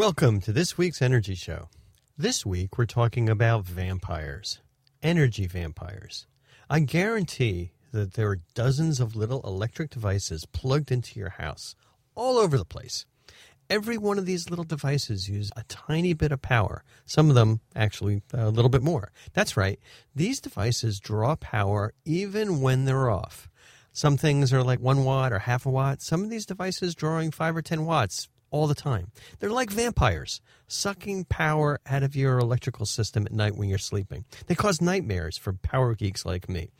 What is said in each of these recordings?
Welcome to this week's Energy Show. This week we're talking about vampires, energy vampires. I guarantee that there are dozens of little electric devices plugged into your house all over the place. Every one of these little devices use a tiny bit of power. Some of them actually a little bit more. That's right. These devices draw power even when they're off. Some things are like one watt or half a watt. Some of these devices drawing five or ten watts all the time. They're like vampires, sucking power out of your electrical system at night when you're sleeping. They cause nightmares for power geeks like me.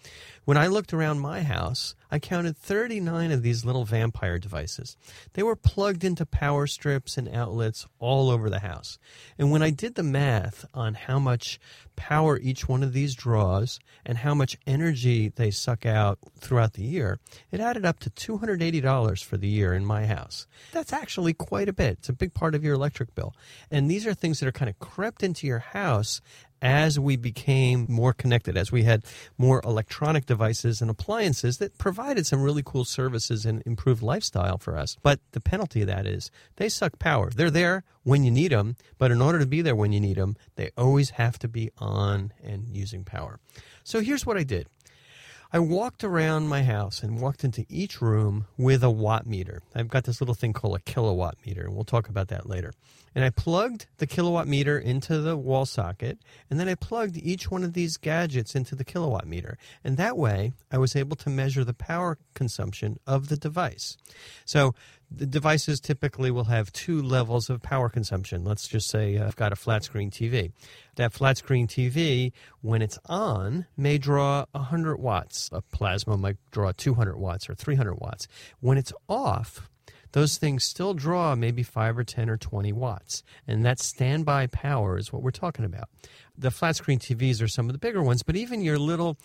When I looked around my house, I counted 39 of these little vampire devices. They were plugged into power strips and outlets all over the house. And when I did the math on how much power each one of these draws and how much energy they suck out throughout the year, it added up to $280 for the year in my house. That's actually quite a bit. It's a big part of your electric bill. And these are things that are kind of crept into your house as we became more connected, as we had more electronic devices and appliances that provided some really cool services and improved lifestyle for us. But the penalty of that is they suck power. They're there when you need them, but in order to be there when you need them, they always have to be on and using power. So here's what I did. I walked around my house and walked into each room with a watt meter. I've got this little thing called a kilowatt meter, and we'll talk about that later. And I plugged the kilowatt meter into the wall socket, and then I plugged each one of these gadgets into the kilowatt meter. And that way, I was able to measure the power consumption of the device. So the devices typically will have two levels of power consumption. Let's just say I've got a flat screen TV. That flat screen TV, when it's on, may draw 100 watts. A plasma might draw 200 watts or 300 watts. When it's off, those things still draw maybe 5 or 10 or 20 watts. And that standby power is what we're talking about. The flat screen TVs are some of the bigger ones, but even your little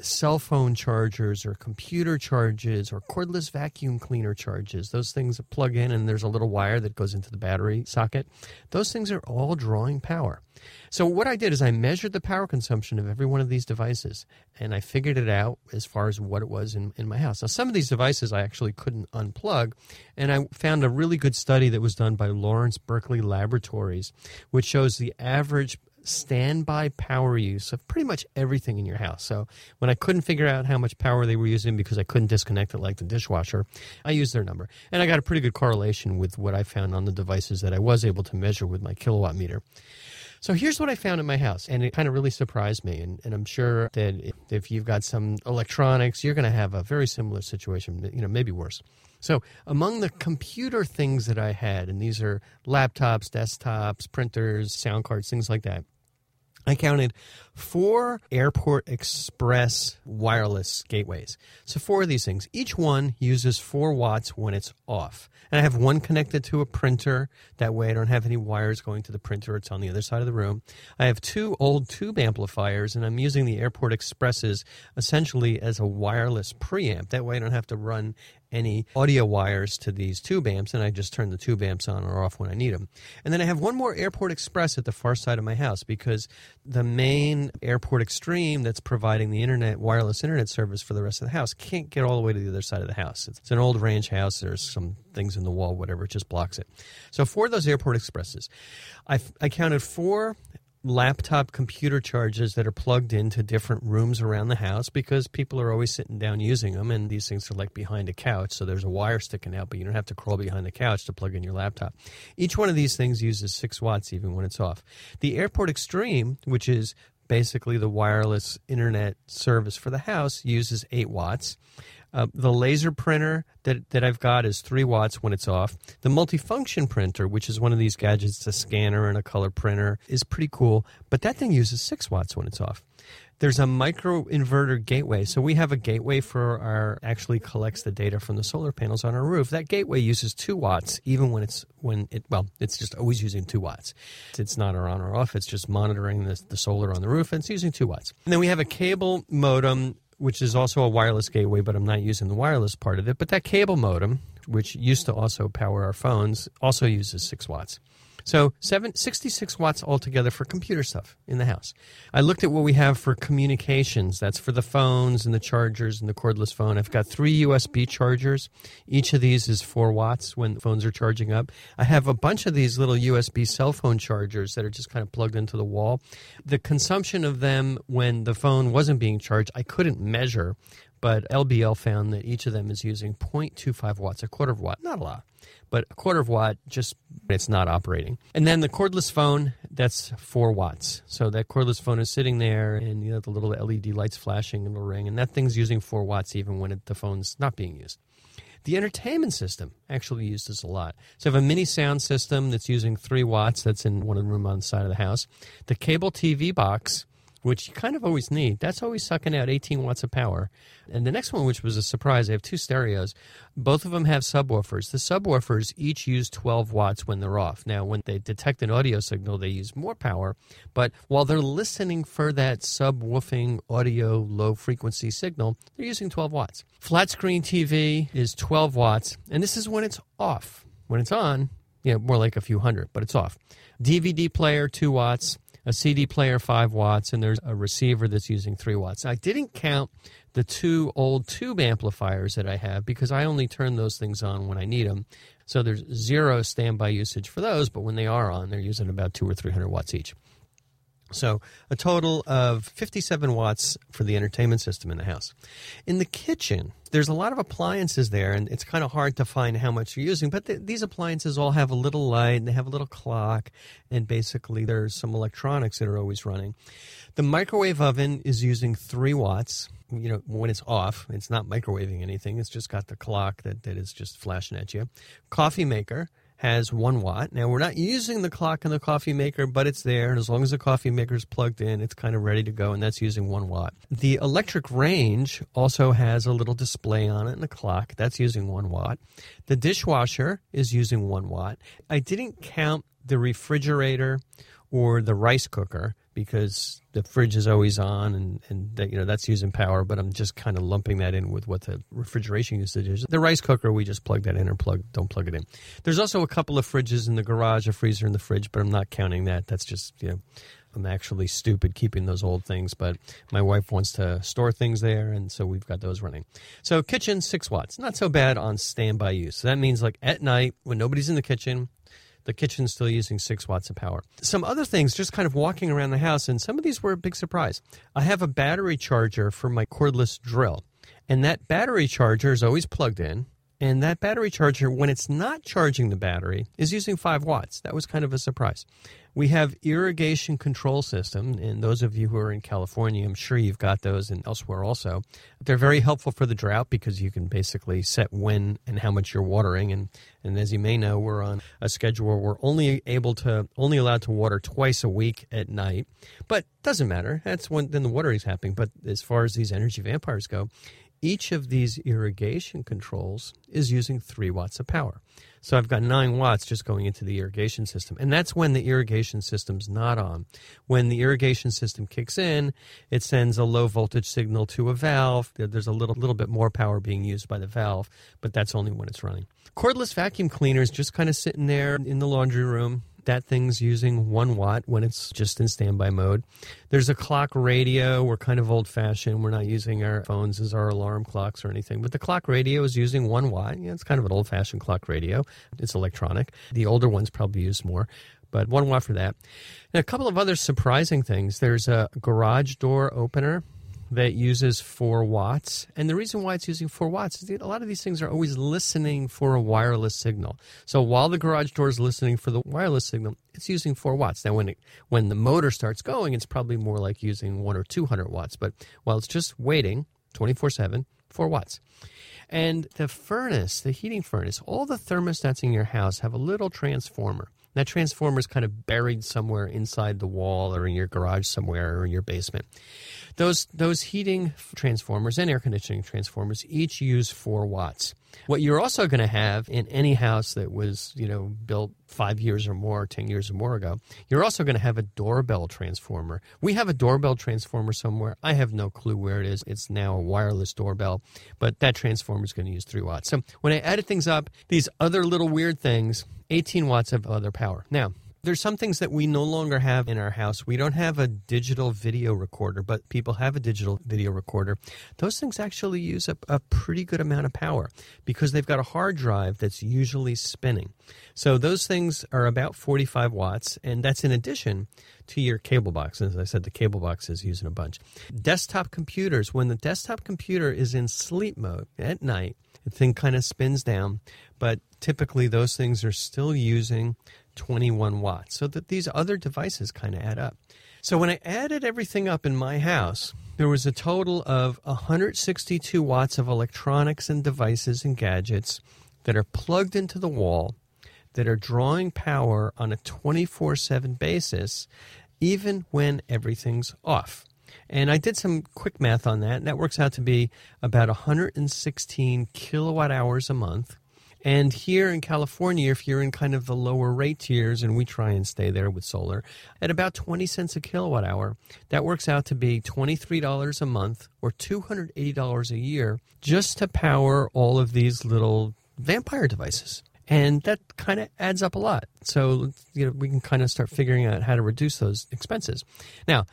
cell phone chargers or computer charges or cordless vacuum cleaner charges, those things that plug in and there's a little wire that goes into the battery socket, those things are all drawing power. So what I did is I measured the power consumption of every one of these devices and I figured it out as far as what it was in, in my house. Now some of these devices I actually couldn't unplug and I found a really good study that was done by Lawrence Berkeley Laboratories which shows the average standby power use of pretty much everything in your house. So when I couldn't figure out how much power they were using because I couldn't disconnect it like the dishwasher, I used their number. And I got a pretty good correlation with what I found on the devices that I was able to measure with my kilowatt meter. So here's what I found in my house, and it kind of really surprised me. And, and I'm sure that if you've got some electronics, you're going to have a very similar situation, you know, maybe worse. So, among the computer things that I had, and these are laptops, desktops, printers, sound cards, things like that, I counted four Airport Express wireless gateways. So, four of these things. Each one uses four watts when it's off. And I have one connected to a printer. That way, I don't have any wires going to the printer. It's on the other side of the room. I have two old tube amplifiers, and I'm using the Airport Expresses essentially as a wireless preamp. That way, I don't have to run any audio wires to these tube amps, and I just turn the tube amps on or off when I need them. And then I have one more Airport Express at the far side of my house because the main Airport Extreme that's providing the internet wireless internet service for the rest of the house can't get all the way to the other side of the house. It's, an old ranch house. There's some things in the wall, whatever. It just blocks it. So for those Airport Expresses, I, I counted four laptop computer charges that are plugged into different rooms around the house because people are always sitting down using them and these things are like behind a couch so there's a wire sticking out but you don't have to crawl behind the couch to plug in your laptop. Each one of these things uses 6 watts even when it's off. The airport extreme which is basically the wireless internet service for the house uses 8 watts uh, the laser printer that, that I've got is 3 watts when it's off. The multifunction printer, which is one of these gadgets a scanner and a color printer, is pretty cool, but that thing uses 6 watts when it's off. There's a micro inverter gateway. So we have a gateway for our actually collects the data from the solar panels on our roof. That gateway uses two watts, even when it's when it well, it's just always using two watts. It's not on or off. It's just monitoring the, the solar on the roof, and it's using two watts. And then we have a cable modem which is also a wireless gateway, but I'm not using the wireless part of it. But that cable modem, which used to also power our phones, also uses six watts. So seven, 66 watts altogether for computer stuff in the house. I looked at what we have for communications. That's for the phones and the chargers and the cordless phone. I've got three USB chargers. Each of these is four watts when the phones are charging up. I have a bunch of these little USB cell phone chargers that are just kind of plugged into the wall. The consumption of them when the phone wasn't being charged, I couldn't measure, but LBL found that each of them is using 0.25 watts, a quarter of watt, not a lot but a quarter of watt just it's not operating. And then the cordless phone, that's four watts. So that cordless phone is sitting there, and you know the little LED lights flashing and the ring, and that thing's using four watts even when it, the phone's not being used. The entertainment system actually uses a lot. So I have a mini sound system that's using three watts. That's in one of the room on the side of the house. The cable TV box which you kind of always need. That's always sucking out 18 watts of power. And the next one, which was a surprise, I have two stereos. Both of them have subwoofers. The subwoofers each use 12 watts when they're off. Now, when they detect an audio signal, they use more power. But while they're listening for that subwoofing audio low frequency signal, they're using 12 watts. Flat screen TV is 12 watts, and this is when it's off. When it's on, you know, more like a few hundred, but it's off. DVD player, 2 watts a CD player 5 watts, and there's a receiver that's using 3 watts. I didn't count the two old tube amplifiers that I have because I only turn those things on when I need them. So there's zero standby usage for those, but when they are on, they're using about two or 300 watts each. So a total of 57 watts for the entertainment system in the house. In the kitchen, there's a lot of appliances there, and it's kind of hard to find how much you're using. But th- these appliances all have a little light, and they have a little clock, and basically there's some electronics that are always running. The microwave oven is using three watts. You know, when it's off, it's not microwaving anything. It's just got the clock that, that is just flashing at you. Coffee maker has one watt. Now, we're not using the clock in the coffee maker, but it's there. And as long as the coffee maker is plugged in, it's kind of ready to go, and that's using one watt. The electric range also has a little display on it and a clock. That's using one watt. The dishwasher is using one watt. I didn't count the refrigerator or the rice cooker because the fridge is always on and, and that, you know that's using power but i'm just kind of lumping that in with what the refrigeration usage is. The rice cooker we just plug that in or plug don't plug it in. There's also a couple of fridges in the garage a freezer in the fridge but i'm not counting that. That's just you know i'm actually stupid keeping those old things but my wife wants to store things there and so we've got those running. So kitchen six watts not so bad on standby use. So that means like at night when nobody's in the kitchen the kitchen's still using six watts of power. Some other things, just kind of walking around the house, and some of these were a big surprise. I have a battery charger for my cordless drill, and that battery charger is always plugged in. And that battery charger, when it's not charging the battery, is using 5 watts. That was kind of a surprise. We have irrigation control system, and those of you who are in California, I'm sure you've got those and elsewhere also. They're very helpful for the drought because you can basically set when and how much you're watering. And, and as you may know, we're on a schedule where we're only able to only allowed to water twice a week at night. But doesn't matter. That's when then the watering is happening. But as far as these energy vampires go, each of these irrigation controls is using three watts of power. So I've got nine watts just going into the irrigation system. And that's when the irrigation system's not on. When the irrigation system kicks in, it sends a low voltage signal to a valve. There's a little, little bit more power being used by the valve, but that's only when it's running. Cordless vacuum cleaners just kind of sitting there in the laundry room that thing's using one watt when it's just in standby mode. There's a clock radio. We're kind of old fashioned. We're not using our phones as our alarm clocks or anything. But the clock radio is using one watt. Yeah, it's kind of an old fashioned clock radio. It's electronic. The older ones probably use more but one watt for that. And a couple of other surprising things. There's a garage door opener that uses four watts. And the reason why it's using four watts is that a lot of these things are always listening for a wireless signal. So while the garage door is listening for the wireless signal, it's using four watts. Now, when it, when the motor starts going, it's probably more like using one or two hundred watts. But while it's just waiting, twenty four seven, four watts. And the furnace, the heating furnace, all the thermostats in your house have a little transformer. That transformer is kind of buried somewhere inside the wall or in your garage somewhere or in your basement. Those, those heating transformers and air conditioning transformers each use 4 watts. What you're also going to have in any house that was, you know, built five years or more, 10 years or more ago, you're also going to have a doorbell transformer. We have a doorbell transformer somewhere. I have no clue where it is. It's now a wireless doorbell, but that transformer is going to use 3 watts. So when I added things up, these other little weird things 18 watts of other power. Now, There's some things that we no longer have in our house. We don't have a digital video recorder, but people have a digital video recorder. Those things actually use a, a pretty good amount of power because they've got a hard drive that's usually spinning. So those things are about 45 watts, and that's in addition to your cable box. As I said, the cable box is using a bunch. Desktop computers, when the desktop computer is in sleep mode at night, the thing kind of spins down, but typically those things are still using 21 watts. So that these other devices kind of add up. So when I added everything up in my house, there was a total of 162 watts of electronics and devices and gadgets that are plugged into the wall that are drawing power on a 24 7 basis, even when everything's off. And I did some quick math on that, and that works out to be about 116 kilowatt hours a month. And here in California, if you're in kind of the lower rate tiers, and we try and stay there with solar, at about 20 cents a kilowatt hour, that works out to be $23 a month or $280 a year just to power all of these little vampire devices. And that kind of adds up a lot. So you know, we can kind of start figuring out how to reduce those expenses. Now,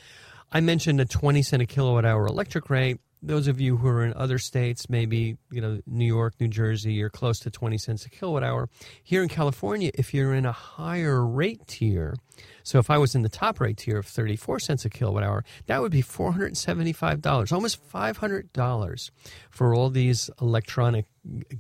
I mentioned a 20 cent a kilowatt hour electric rate. Those of you who are in other states, maybe you know New York, New Jersey, you're close to 20 cents a kilowatt hour. Here in California, if you're in a higher rate tier, so if I was in the top rate tier of 34 cents a kilowatt hour, that would be $475, almost $500 for all these electronic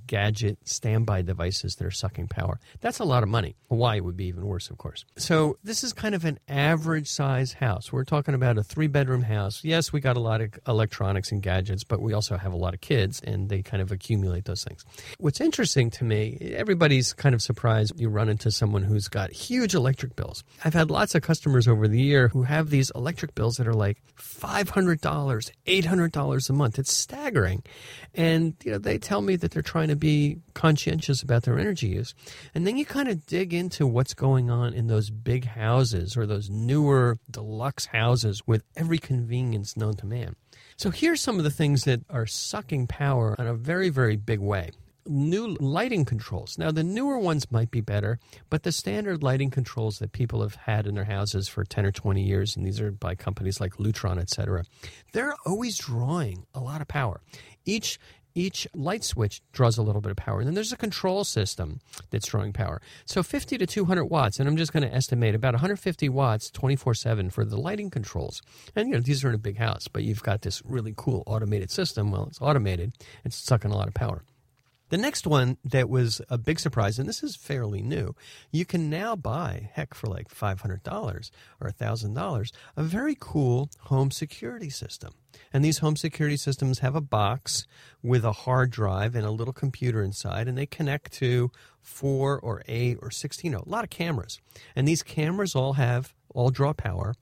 gadget standby devices that are sucking power. That's a lot of money. Hawaii would be even worse, of course. So this is kind of an average size house. We're talking about a three bedroom house. Yes, we got a lot of electronics and gadgets, but we also have a lot of kids and they kind of accumulate those things. What's interesting to me, everybody's kind of surprised you run into someone who's got huge electric bills. I've had lots of customers over the year who have these electric bills that are like $500, $800 a month. It's staggering. And you know, they tell me that they're trying to be conscientious about their energy use. And then you kind of dig into what's going on in those big houses or those newer deluxe houses with every convenience known to man. So here's some of the things that are sucking power in a very, very big way new lighting controls. Now, the newer ones might be better, but the standard lighting controls that people have had in their houses for 10 or 20 years, and these are by companies like Lutron, etc., they're always drawing a lot of power. Each each light switch draws a little bit of power. And then there's a control system that's drawing power. So 50 to 200 watts, and I'm just going to estimate about 150 watts 24 7 for the lighting controls. And, you know, these are in a big house, but you've got this really cool automated system. Well, it's automated, it's sucking a lot of power. The next one that was a big surprise, and this is fairly new, you can now buy, heck, for like $500 or $1,000, a very cool home security system. And these home security systems have a box with a hard drive and a little computer inside, and they connect to four or eight or 16, a lot of cameras. And these cameras all have, all draw power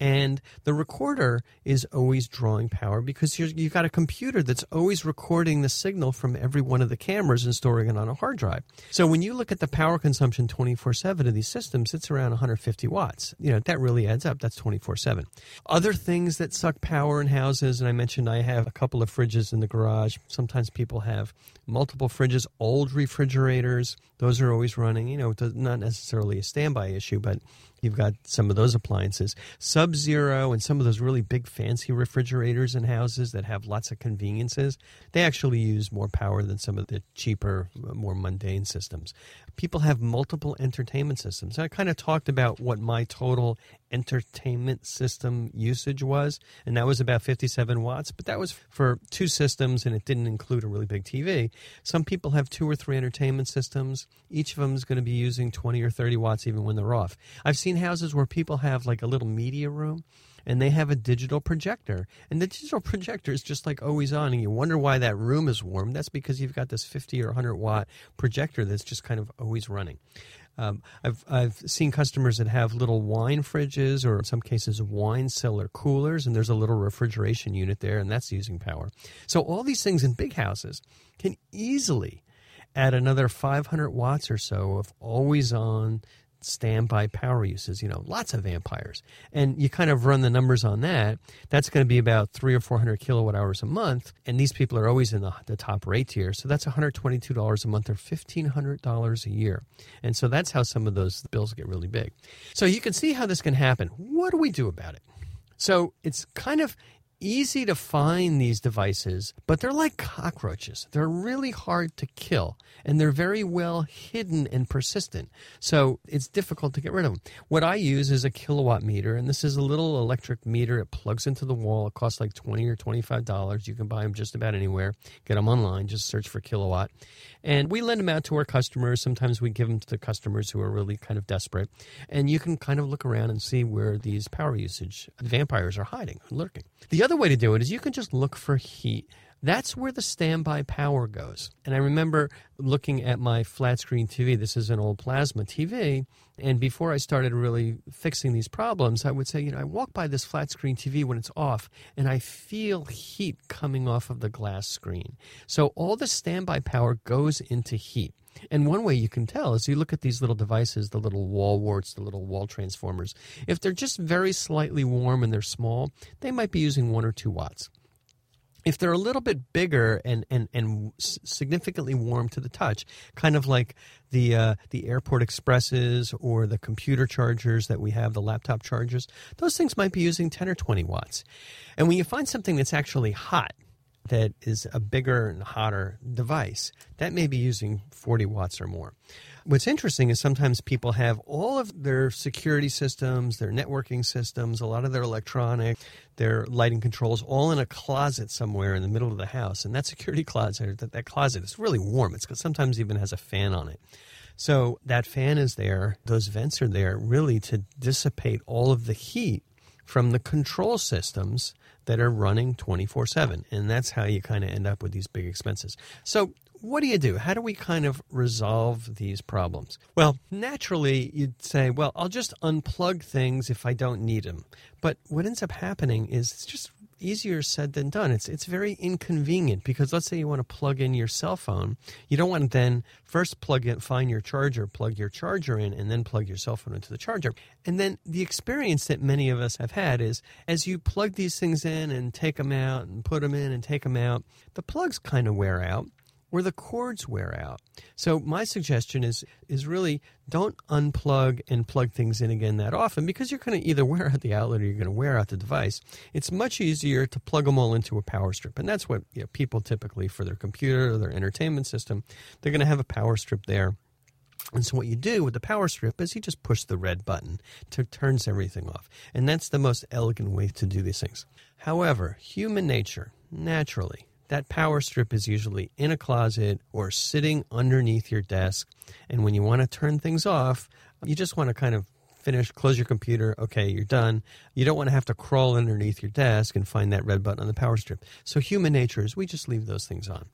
and the recorder is always drawing power because you've got a computer that's always recording the signal from every one of the cameras and storing it on a hard drive. So when you look at the power consumption 24 7 of these systems, it's around 150 watts. You know, that really adds up. That's 24 7. Other things that suck power in houses, and I mentioned I have a couple of fridges in the garage. Sometimes people have multiple fridges, old refrigerators. Those are always running. You know, not necessarily a standby issue, but You've got some of those appliances. Sub Zero and some of those really big fancy refrigerators in houses that have lots of conveniences, they actually use more power than some of the cheaper, more mundane systems. People have multiple entertainment systems. I kind of talked about what my total entertainment system usage was, and that was about 57 watts, but that was for two systems and it didn't include a really big TV. Some people have two or three entertainment systems. Each of them is going to be using 20 or 30 watts even when they're off. I've seen houses where people have like a little media room and they have a digital projector. And the digital projector is just like always on, and you wonder why that room is warm. That's because you've got this 50 or 100 watt projector that's just kind of always running. Um, I've I've seen customers that have little wine fridges, or in some cases, wine cellar coolers, and there's a little refrigeration unit there, and that's using power. So all these things in big houses can easily add another 500 watts or so of always on standby power uses, you know, lots of vampires. And you kind of run the numbers on that. That's going to be about three or 400 kilowatt hours a month. And these people are always in the, the top rate tier. So that's $122 a month or $1,500 a year. And so that's how some of those bills get really big. So you can see how this can happen. What do we do about it? So it's kind of easy to find these devices, but they're like cockroaches. They're really hard to kill, and they're very well hidden and persistent. So it's difficult to get rid of them. What I use is a kilowatt meter, and this is a little electric meter. It plugs into the wall. It costs like twenty or twenty-five dollars. You can buy them just about anywhere. Get them online. Just search for kilowatt, and we lend them out to our customers. Sometimes we give them to the customers who are really kind of desperate, and you can kind of look around and see where these power usage vampires are hiding, lurking. The other way to do it is you can just look for heat. That's where the standby power goes. And I remember looking at my flat screen TV. This is an old plasma TV. And before I started really fixing these problems, I would say, you know, I walk by this flat screen TV when it's off and I feel heat coming off of the glass screen. So all the standby power goes into heat. And one way you can tell is you look at these little devices, the little wall warts, the little wall transformers. If they're just very slightly warm and they're small, they might be using one or two watts. If they're a little bit bigger and, and, and significantly warm to the touch, kind of like the uh, the airport expresses or the computer chargers that we have, the laptop chargers, those things might be using 10 or 20 watts. And when you find something that's actually hot, that is a bigger and hotter device, that may be using 40 watts or more. What's interesting is sometimes people have all of their security systems, their networking systems, a lot of their electronic, their lighting controls all in a closet somewhere in the middle of the house. And that security closet, that, that closet is really warm. It's sometimes even has a fan on it. So that fan is there, those vents are there really to dissipate all of the heat from the control systems that are running 24 7. And that's how you kind of end up with these big expenses. So, what do you do? How do we kind of resolve these problems? Well, naturally, you'd say, well, I'll just unplug things if I don't need them. But what ends up happening is it's just easier said than done. It's it's very inconvenient because let's say you want to plug in your cell phone, you don't want to then first plug in, find your charger, plug your charger in, and then plug your cell phone into the charger. And then the experience that many of us have had is as you plug these things in and take them out and put them in and take them out, the plugs kind of wear out where the cords wear out. So my suggestion is is really don't unplug and plug things in again that often because you're going to either wear out the outlet or you're going to wear out the device. It's much easier to plug them all into a power strip, and that's what you know, people typically for their computer or their entertainment system, they're going to have a power strip there. And so what you do with the power strip is you just push the red button to turns everything off. And that's the most elegant way to do these things. However, human nature, naturally, that power strip is usually in a closet or sitting underneath your desk. And when you want to turn things off, you just want to kind of finish, close your computer, okay, you're done. You don't want to have to crawl underneath your desk and find that red button on the power strip. So human nature is we just leave those things on.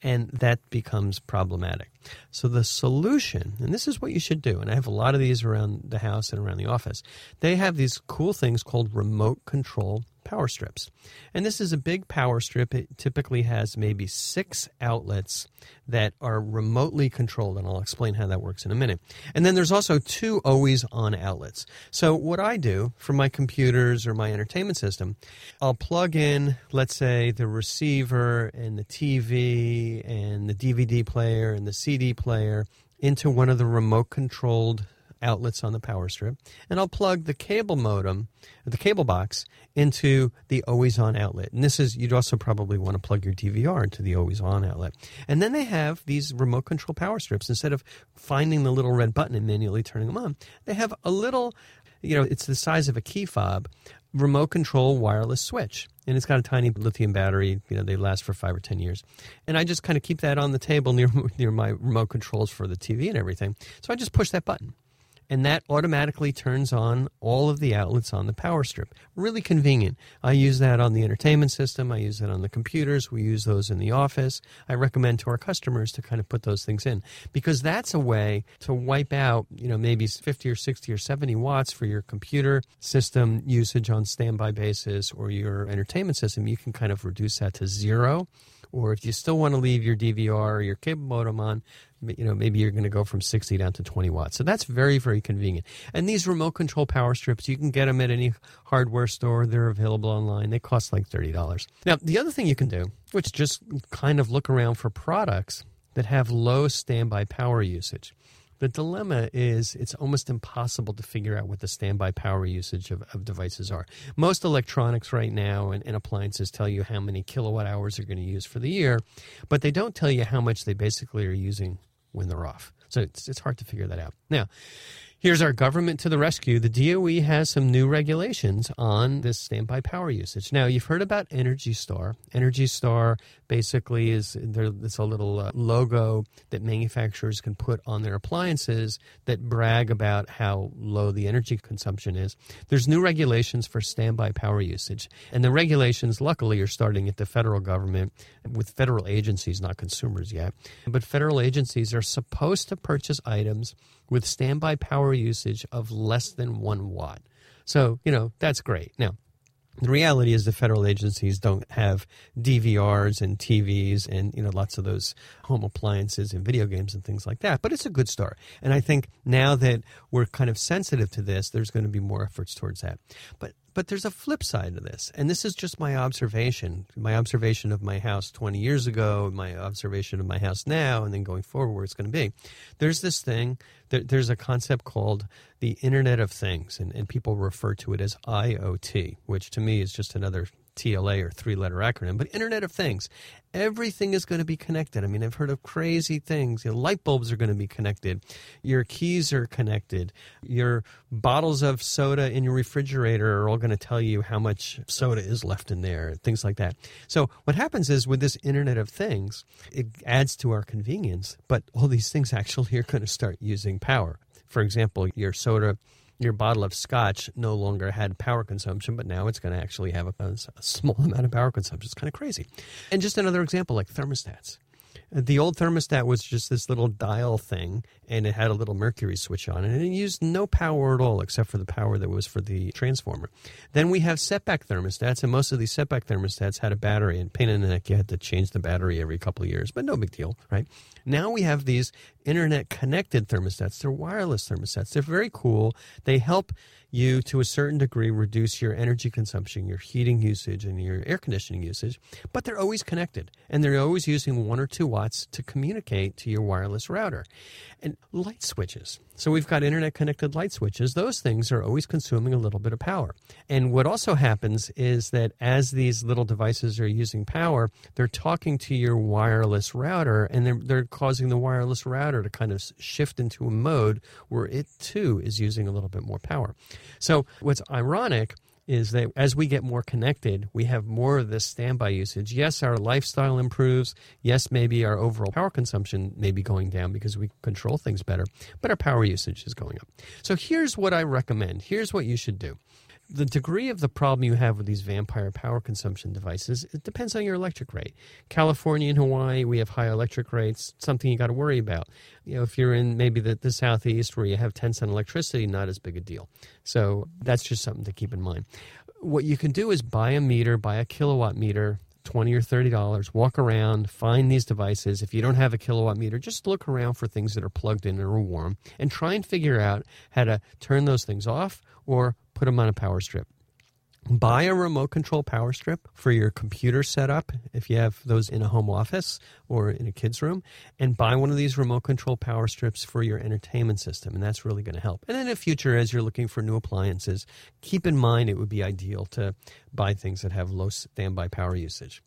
And that becomes problematic. So the solution, and this is what you should do, and I have a lot of these around the house and around the office, they have these cool things called remote control power strips. And this is a big power strip. It typically has maybe six outlets that are remotely controlled, and I'll explain how that works in a minute. And then there's also two always on outlets. So, what I do for my computers or my entertainment system, I'll plug in, let's say, the receiver and the TV and the DVD player and the CD player into one of the remote controlled outlets on the power strip, and I'll plug the cable modem, the cable box, into the always on outlet. And this is, you'd also probably want to plug your DVR into the always on outlet. And then they have these remote control power strips. Instead of finding the little red button and manually turning them on, they have a little, you know, it's the size of a key fob, remote control wireless switch. And it's got a tiny lithium battery. You know, they last for five or 10 years. And I just kind of keep that on the table near, near my remote controls for the TV and everything. So I just push that button and that automatically turns on all of the outlets on the power strip. Really convenient. I use that on the entertainment system. I use that on the computers. We use those in the office. I recommend to our customers to kind of put those things in because that's a way to wipe out, you know, maybe 50 or 60 or 70 watts for your computer system usage on standby basis or your entertainment system. You can kind of reduce that to zero or if you still want to leave your DVR or your cable modem on, you know, maybe you're going to go from 60 down to 20 watts. So that's very, very convenient. And these remote control power strips, you can get them at any hardware store. They're available online. They cost like $30. Now, the other thing you can do, which just kind of look around for products that have low standby power usage. The dilemma is it's almost impossible to figure out what the standby power usage of, of devices are. Most electronics right now and, and appliances tell you how many kilowatt hours they're going to use for the year, but they don't tell you how much they basically are using when they're off. So it's, it's hard to figure that out. Now, Here's our government to the rescue. The DOE has some new regulations on this standby power usage. Now, you've heard about Energy Star. Energy Star basically is it's a little uh, logo that manufacturers can put on their appliances that brag about how low the energy consumption is. There's new regulations for standby power usage, and the regulations, luckily, are starting at the federal government with federal agencies, not consumers yet. But federal agencies are supposed to purchase items with standby power usage of less than one watt. So, you know, that's great. Now, the reality is the federal agencies don't have DVRs and TVs and you know lots of those home appliances and video games and things like that. But it's a good start, and I think now that we're kind of sensitive to this, there's going to be more efforts towards that. But but there's a flip side to this, and this is just my observation, my observation of my house 20 years ago, my observation of my house now, and then going forward where it's going to be. There's this thing, there, there's a concept called the Internet of Things, and, and people refer to it as IoT, which to me is just another TLA or three letter acronym, but Internet of Things. Everything is going to be connected. I mean, I've heard of crazy things. You know, light bulbs are going to be connected. Your keys are connected. Your bottles of soda in your refrigerator are all going to tell you how much soda is left in there, things like that. So, what happens is with this Internet of Things, it adds to our convenience, but all these things actually are going to start using power. For example, your soda your bottle of scotch no longer had power consumption, but now it's going to actually have a, a small amount of power consumption. It's kind of crazy. And just another example, like thermostats. The old thermostat was just this little dial thing, and it had a little mercury switch on it, and it used no power at all except for the power that was for the transformer. Then we have setback thermostats, and most of these setback thermostats had a battery, and pain in the neck, you had to change the battery every couple of years, but no big deal, right? Now we have these internet connected thermostats. They're wireless thermostats. They're very cool. They help you to a certain degree reduce your energy consumption, your heating usage, and your air conditioning usage, but they're always connected and they're always using one or two watts to communicate to your wireless router. And light switches. So we've got internet connected light switches. Those things are always consuming a little bit of power. And what also happens is that as these little devices are using power, they're talking to your wireless router and they're, they're causing the wireless router to kind of shift into a mode where it too is using a little bit more power. So what's ironic is that as we get more connected, we have more of this standby usage. Yes, our lifestyle improves. Yes, maybe our overall power consumption may be going down because we control things better, but our power usage is going up. So here's what I recommend. Here's what you should do the degree of the problem you have with these vampire power consumption devices it depends on your electric rate. California and hawaii we have high electric rates something you got to worry about. You know if you're in maybe the, the southeast where you have 10 cent electricity not as big a deal. So that's just something to keep in mind. What you can do is buy a meter buy a kilowatt meter 20 or 30 dollars walk around find these devices. If you don't have a kilowatt meter just look around for things that are plugged in or warm and try and figure out how to turn those things off or put them on a power strip. Buy a remote control power strip for your computer setup if you have those in a home office or in a kid's room and buy one of these remote control power strips for your entertainment system and that's really going to help. And in the future as you're looking for new appliances keep in mind it would be ideal to buy things that have low standby power usage.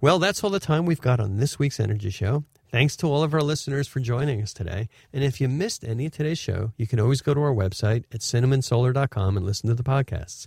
Well that's all the time we've got on this week's energy show Thanks to all of our listeners for joining us today. And if you missed any of today's show, you can always go to our website at cinnamonsolar.com and listen to the podcasts.